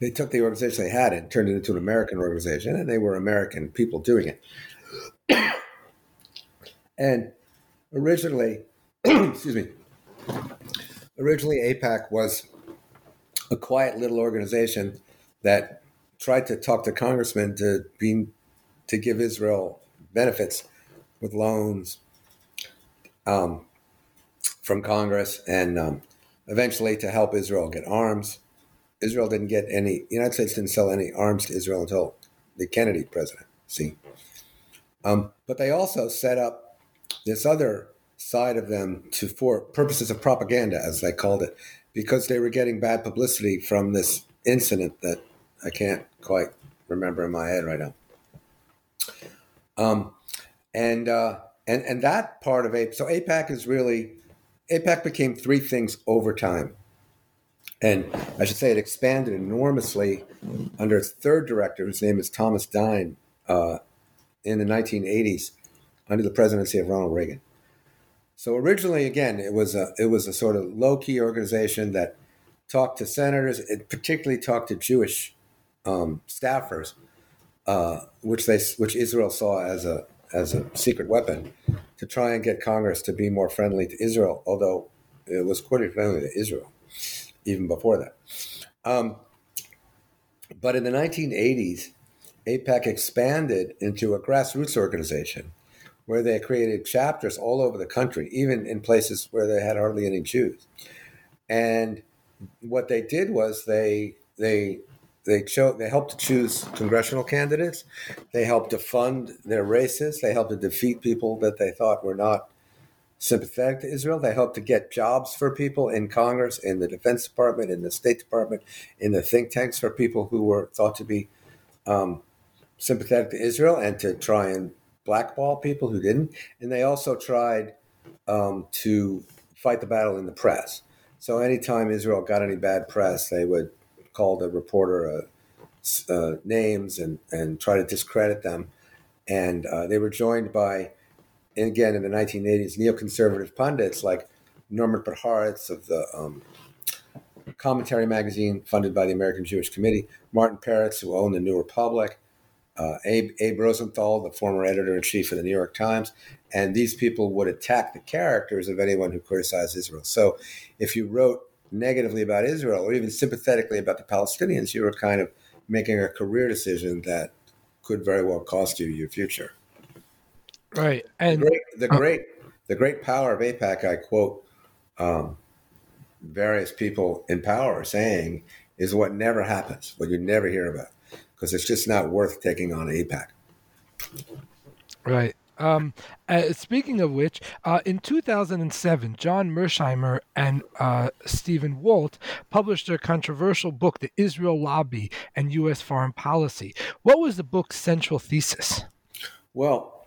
They took the organization they had and turned it into an American organization, and they were American people doing it. and originally, excuse me, originally AIPAC was a quiet little organization that tried to talk to congressmen to be to give Israel benefits with loans, um, from Congress and um, eventually to help Israel get arms. Israel didn't get any, the United States didn't sell any arms to Israel until the Kennedy presidency. Um, but they also set up this other side of them to for purposes of propaganda, as they called it, because they were getting bad publicity from this incident that I can't quite remember in my head right now. Um, and uh, and and that part of AIPAC, so AIPAC is really AIPAC became three things over time. And I should say it expanded enormously under its third director, whose name is Thomas Dine, uh, in the 1980s under the presidency of Ronald Reagan. So originally, again, it was a it was a sort of low key organization that talked to senators. It particularly talked to Jewish um, staffers, uh, which they which Israel saw as a as a secret weapon to try and get Congress to be more friendly to Israel, although it was quite friendly to Israel even before that. Um, but in the 1980s, AIPAC expanded into a grassroots organization where they created chapters all over the country, even in places where they had hardly any Jews. And what they did was they they they cho- they helped to choose congressional candidates. They helped to fund their races. They helped to defeat people that they thought were not sympathetic to Israel. They helped to get jobs for people in Congress, in the Defense Department, in the State Department, in the think tanks for people who were thought to be um, sympathetic to Israel and to try and blackball people who didn't. And they also tried um, to fight the battle in the press. So anytime Israel got any bad press, they would call the reporter uh, uh, names and, and try to discredit them. And uh, they were joined by, again, in the 1980s, neoconservative pundits like Norman Podhoretz of the um, Commentary magazine, funded by the American Jewish Committee, Martin Peretz, who owned the New Republic, uh, Abe, Abe Rosenthal, the former editor in chief of the New York Times, and these people would attack the characters of anyone who criticized Israel. So, if you wrote negatively about Israel or even sympathetically about the Palestinians, you were kind of making a career decision that could very well cost you your future. Right, and the great, the great, the great power of AIPAC. I quote um, various people in power saying is what never happens, what you never hear about because it's just not worth taking on AIPAC. Right. Um, uh, speaking of which, uh, in 2007, John Mearsheimer and uh, Stephen Walt published their controversial book, The Israel Lobby and U.S. Foreign Policy. What was the book's central thesis? Well,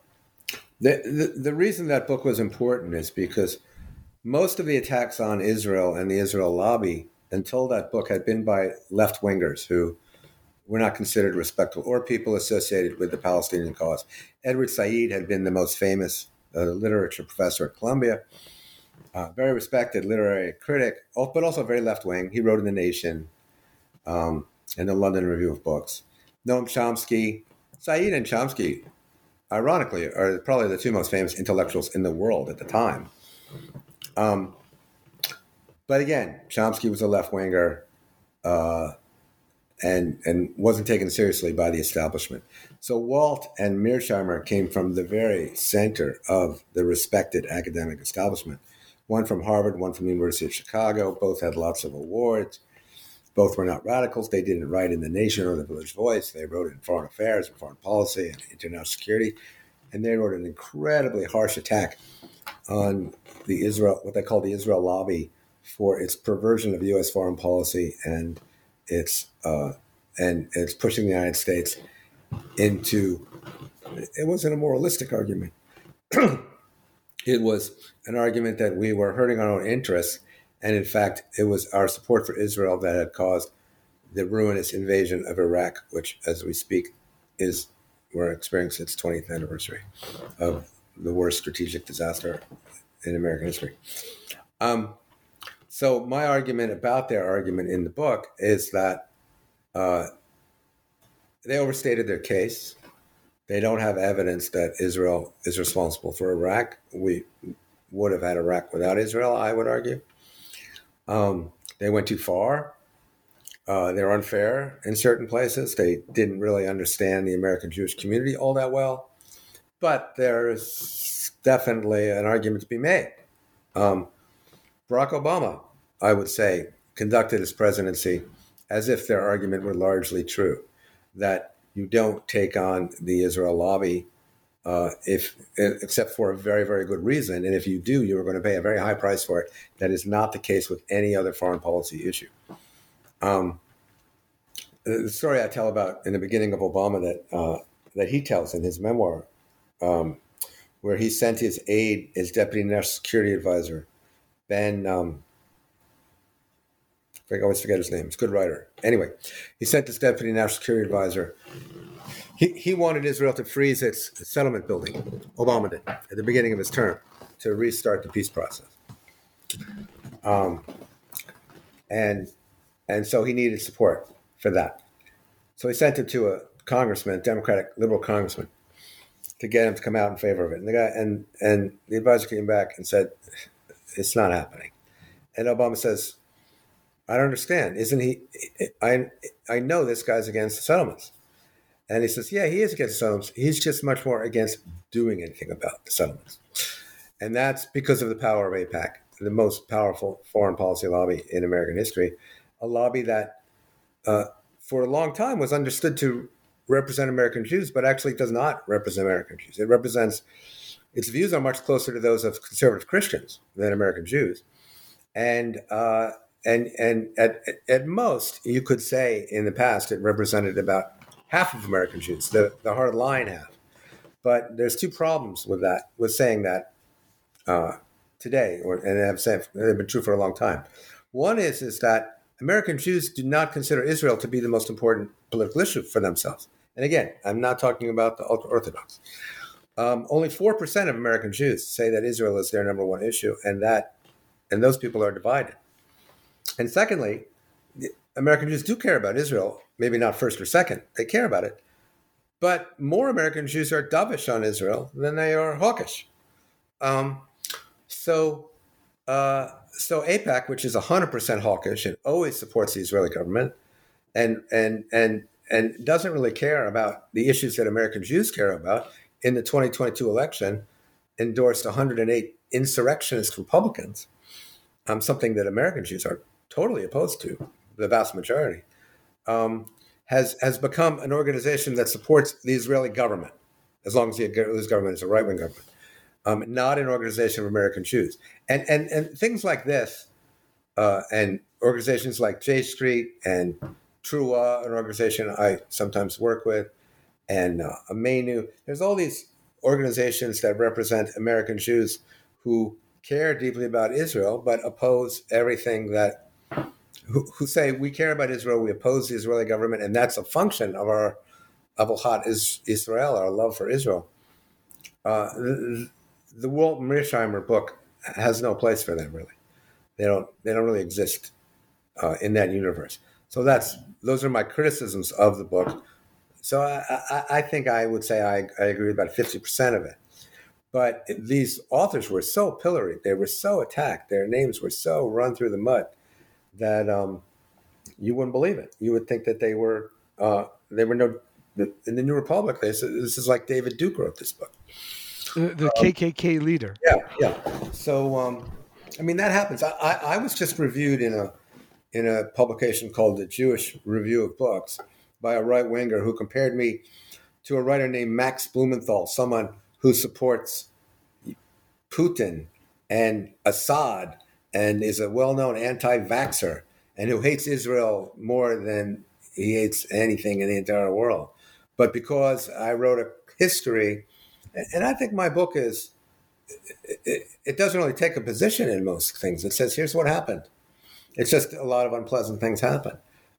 the, the, the reason that book was important is because most of the attacks on Israel and the Israel lobby until that book had been by left wingers who were not considered respectable, or people associated with the Palestinian cause. Edward Said had been the most famous uh, literature professor at Columbia, uh, very respected literary critic, but also very left wing. He wrote in The Nation um, and the London Review of Books. Noam Chomsky, Said and Chomsky, ironically, are probably the two most famous intellectuals in the world at the time. Um, but again, Chomsky was a left winger. Uh, and and wasn't taken seriously by the establishment. So Walt and Mearsheimer came from the very center of the respected academic establishment. One from Harvard, one from the University of Chicago. Both had lots of awards. Both were not radicals. They didn't write in the Nation or the Village Voice. They wrote in Foreign Affairs and Foreign Policy and International Security, and they wrote an incredibly harsh attack on the Israel, what they call the Israel lobby, for its perversion of U.S. foreign policy and its uh, and it's pushing the United States into. It wasn't a moralistic argument. it was an argument that we were hurting our own interests, and in fact, it was our support for Israel that had caused the ruinous invasion of Iraq, which, as we speak, is we're experiencing its 20th anniversary of the worst strategic disaster in American history. Um, so my argument about their argument in the book is that uh, they overstated their case. They don't have evidence that Israel is responsible for Iraq. We would have had Iraq without Israel, I would argue. Um, they went too far. Uh, they're unfair in certain places. They didn't really understand the American Jewish community all that well. But there's definitely an argument to be made. Um, Barack Obama, I would say, conducted his presidency as if their argument were largely true that you don't take on the Israel lobby uh, if except for a very very good reason, and if you do, you are going to pay a very high price for it. That is not the case with any other foreign policy issue. Um, the story I tell about in the beginning of Obama that uh, that he tells in his memoir, um, where he sent his aide, his deputy national security advisor, Ben. Um, I always forget his name. He's a good writer. Anyway, he sent this deputy national security advisor. He, he wanted Israel to freeze its settlement building. Obama did at the beginning of his term to restart the peace process. Um, and and so he needed support for that. So he sent him to a congressman, Democratic liberal congressman, to get him to come out in favor of it. And the guy and and the advisor came back and said, "It's not happening." And Obama says, I don't understand. Isn't he? I I know this guy's against the settlements, and he says, yeah, he is against settlements. He's just much more against doing anything about the settlements, and that's because of the power of AIPAC, the most powerful foreign policy lobby in American history, a lobby that, uh, for a long time, was understood to represent American Jews, but actually does not represent American Jews. It represents its views are much closer to those of conservative Christians than American Jews, and uh, and and at at most you could say in the past it represented about half of American Jews, the the hard line half. But there's two problems with that, with saying that uh, today, or and have said they've been true for a long time. One is is that American Jews do not consider Israel to be the most important political issue for themselves. And again, I'm not talking about the ultra Orthodox. Um, only four percent of American Jews say that Israel is their number one issue, and that and those people are divided. And secondly, American Jews do care about Israel, maybe not first or second. They care about it, but more American Jews are dovish on Israel than they are hawkish. Um, so, uh, so AIPAC, which is 100% hawkish and always supports the Israeli government, and and and and doesn't really care about the issues that American Jews care about, in the 2022 election, endorsed 108 insurrectionist Republicans, um, something that American Jews are totally opposed to, the vast majority. Um, has has become an organization that supports the Israeli government, as long as the Israeli government is a right wing government, um, not an organization of American Jews. And and and things like this, uh, and organizations like J Street and T'ruah, an organization I sometimes work with, and uh, Ameinu. There's all these organizations that represent American Jews who care deeply about Israel, but oppose everything that who, who, say we care about Israel, we oppose the Israeli government, and that's a function of our Ahavat Yisrael, our love for Israel. Uh, the, Walt Mearsheimer book has no place for them, really. They don't. They don't really exist uh, in that universe. So that's those are my criticisms of the book. So I, I, I think I would say I, I agree with about fifty percent of it. But these authors were so pilloried, they were so attacked, their names were so run through the mud that um, you wouldn't believe it. You would think that they were uh, they were no in the New Republic. Said this is like David Duke wrote this book, the, the um, KKK leader. Yeah, yeah. So um, I mean that happens. I, I, I was just reviewed in a in a publication called the Jewish Review of Books by a right winger who compared me to a writer named Max Blumenthal, someone who supports Putin and Assad and is a well known anti vaxxer and who hates Israel more than he hates anything in the entire world. But because I wrote a history, and I think my book is, it, it doesn't really take a position in most things. It says, here's what happened. It's just a lot of unpleasant things happen.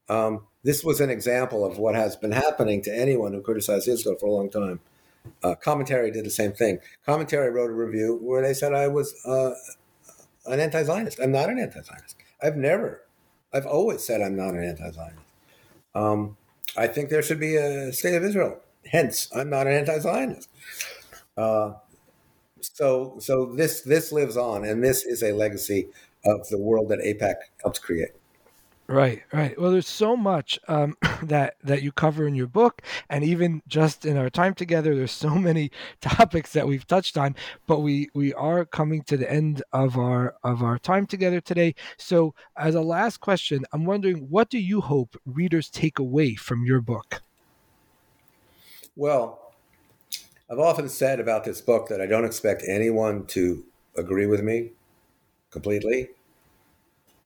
Um, this was an example of what has been happening to anyone who criticized Israel for a long time. Uh, commentary did the same thing. Commentary wrote a review where they said I was uh, an anti-Zionist. I'm not an anti-Zionist. I've never, I've always said I'm not an anti-Zionist. Um, I think there should be a state of Israel. Hence, I'm not an anti-Zionist. Uh, so, so this this lives on, and this is a legacy of the world that AIPAC helps create. Right, right. Well, there's so much um, that that you cover in your book, and even just in our time together, there's so many topics that we've touched on. But we we are coming to the end of our of our time together today. So, as a last question, I'm wondering, what do you hope readers take away from your book? Well, I've often said about this book that I don't expect anyone to agree with me completely.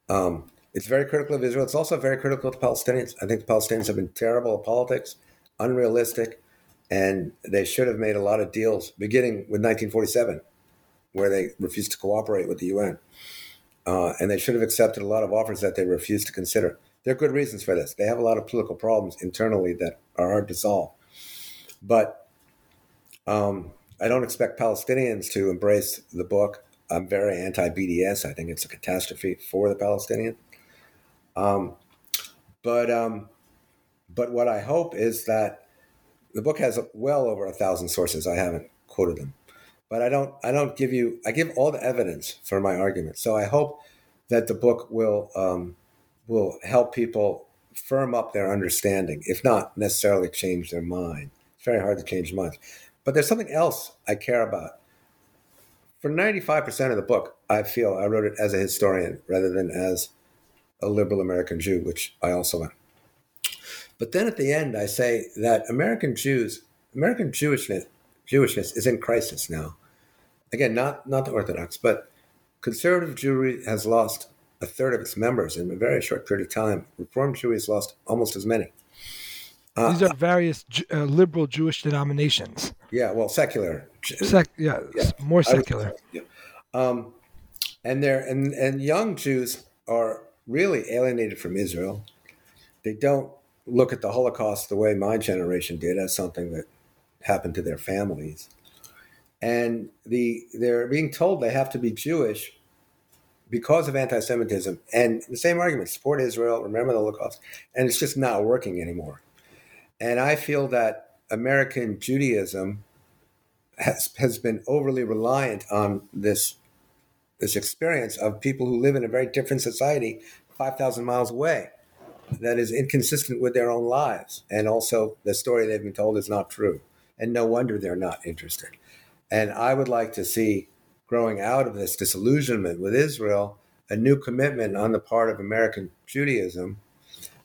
Um, it's very critical of Israel. It's also very critical to Palestinians. I think the Palestinians have been terrible at politics, unrealistic, and they should have made a lot of deals, beginning with 1947, where they refused to cooperate with the UN. Uh, and they should have accepted a lot of offers that they refused to consider. There are good reasons for this. They have a lot of political problems internally that are hard to solve. But um, I don't expect Palestinians to embrace the book. I'm very anti BDS. I think it's a catastrophe for the Palestinians. Um, but um, but what I hope is that the book has well over a thousand sources. I haven't quoted them, but I don't I don't give you I give all the evidence for my argument. So I hope that the book will um, will help people firm up their understanding, if not necessarily change their mind. It's very hard to change minds. But there's something else I care about. For 95% of the book, I feel I wrote it as a historian rather than as a liberal American Jew, which I also am. But then at the end, I say that American Jews, American Jewishness, Jewishness is in crisis now. again, not not the Orthodox, but conservative Jewry has lost a third of its members in a very short period of time. Reformed Jewry has lost almost as many. Uh, These are various uh, liberal Jewish denominations. Yeah, well, secular. Sec- yeah, yeah, more secular. Yeah. Um, and they're and and young Jews are really alienated from Israel. They don't look at the Holocaust the way my generation did as something that happened to their families. And the they're being told they have to be Jewish because of anti-Semitism. And the same argument: support Israel, remember the Holocaust, and it's just not working anymore. And I feel that American Judaism has has been overly reliant on this this experience of people who live in a very different society, five thousand miles away, that is inconsistent with their own lives, and also the story they've been told is not true. And no wonder they're not interested. And I would like to see growing out of this disillusionment with Israel a new commitment on the part of American Judaism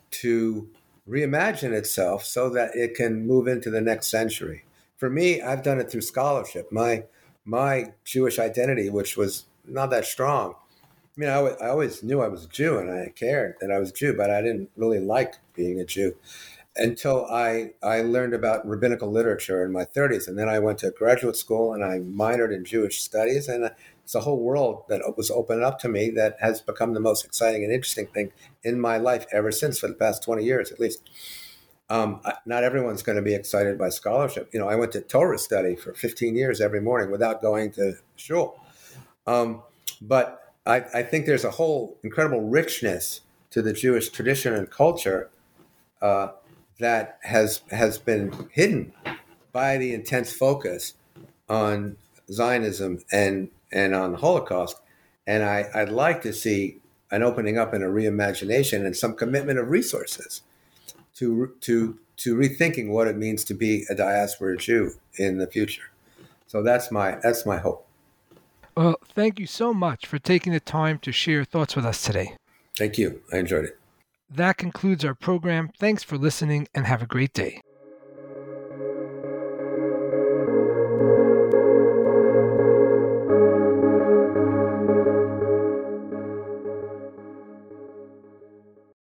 to reimagine itself so that it can move into the next century. For me, I've done it through scholarship. My my Jewish identity, which was not that strong. I mean, I, w- I always knew I was a Jew and I cared that I was a Jew, but I didn't really like being a Jew until I, I learned about rabbinical literature in my 30s. And then I went to graduate school and I minored in Jewish studies. And it's a whole world that was opened up to me that has become the most exciting and interesting thing in my life ever since, for the past 20 years at least. Um, not everyone's going to be excited by scholarship. You know, I went to Torah study for 15 years every morning without going to shul. Um, but I, I, think there's a whole incredible richness to the Jewish tradition and culture uh, that has has been hidden by the intense focus on Zionism and and on the Holocaust. And I, I'd like to see an opening up and a reimagination and some commitment of resources to to to rethinking what it means to be a diaspora Jew in the future. So that's my that's my hope. Well, thank you so much for taking the time to share your thoughts with us today. Thank you. I enjoyed it. That concludes our program. Thanks for listening and have a great day.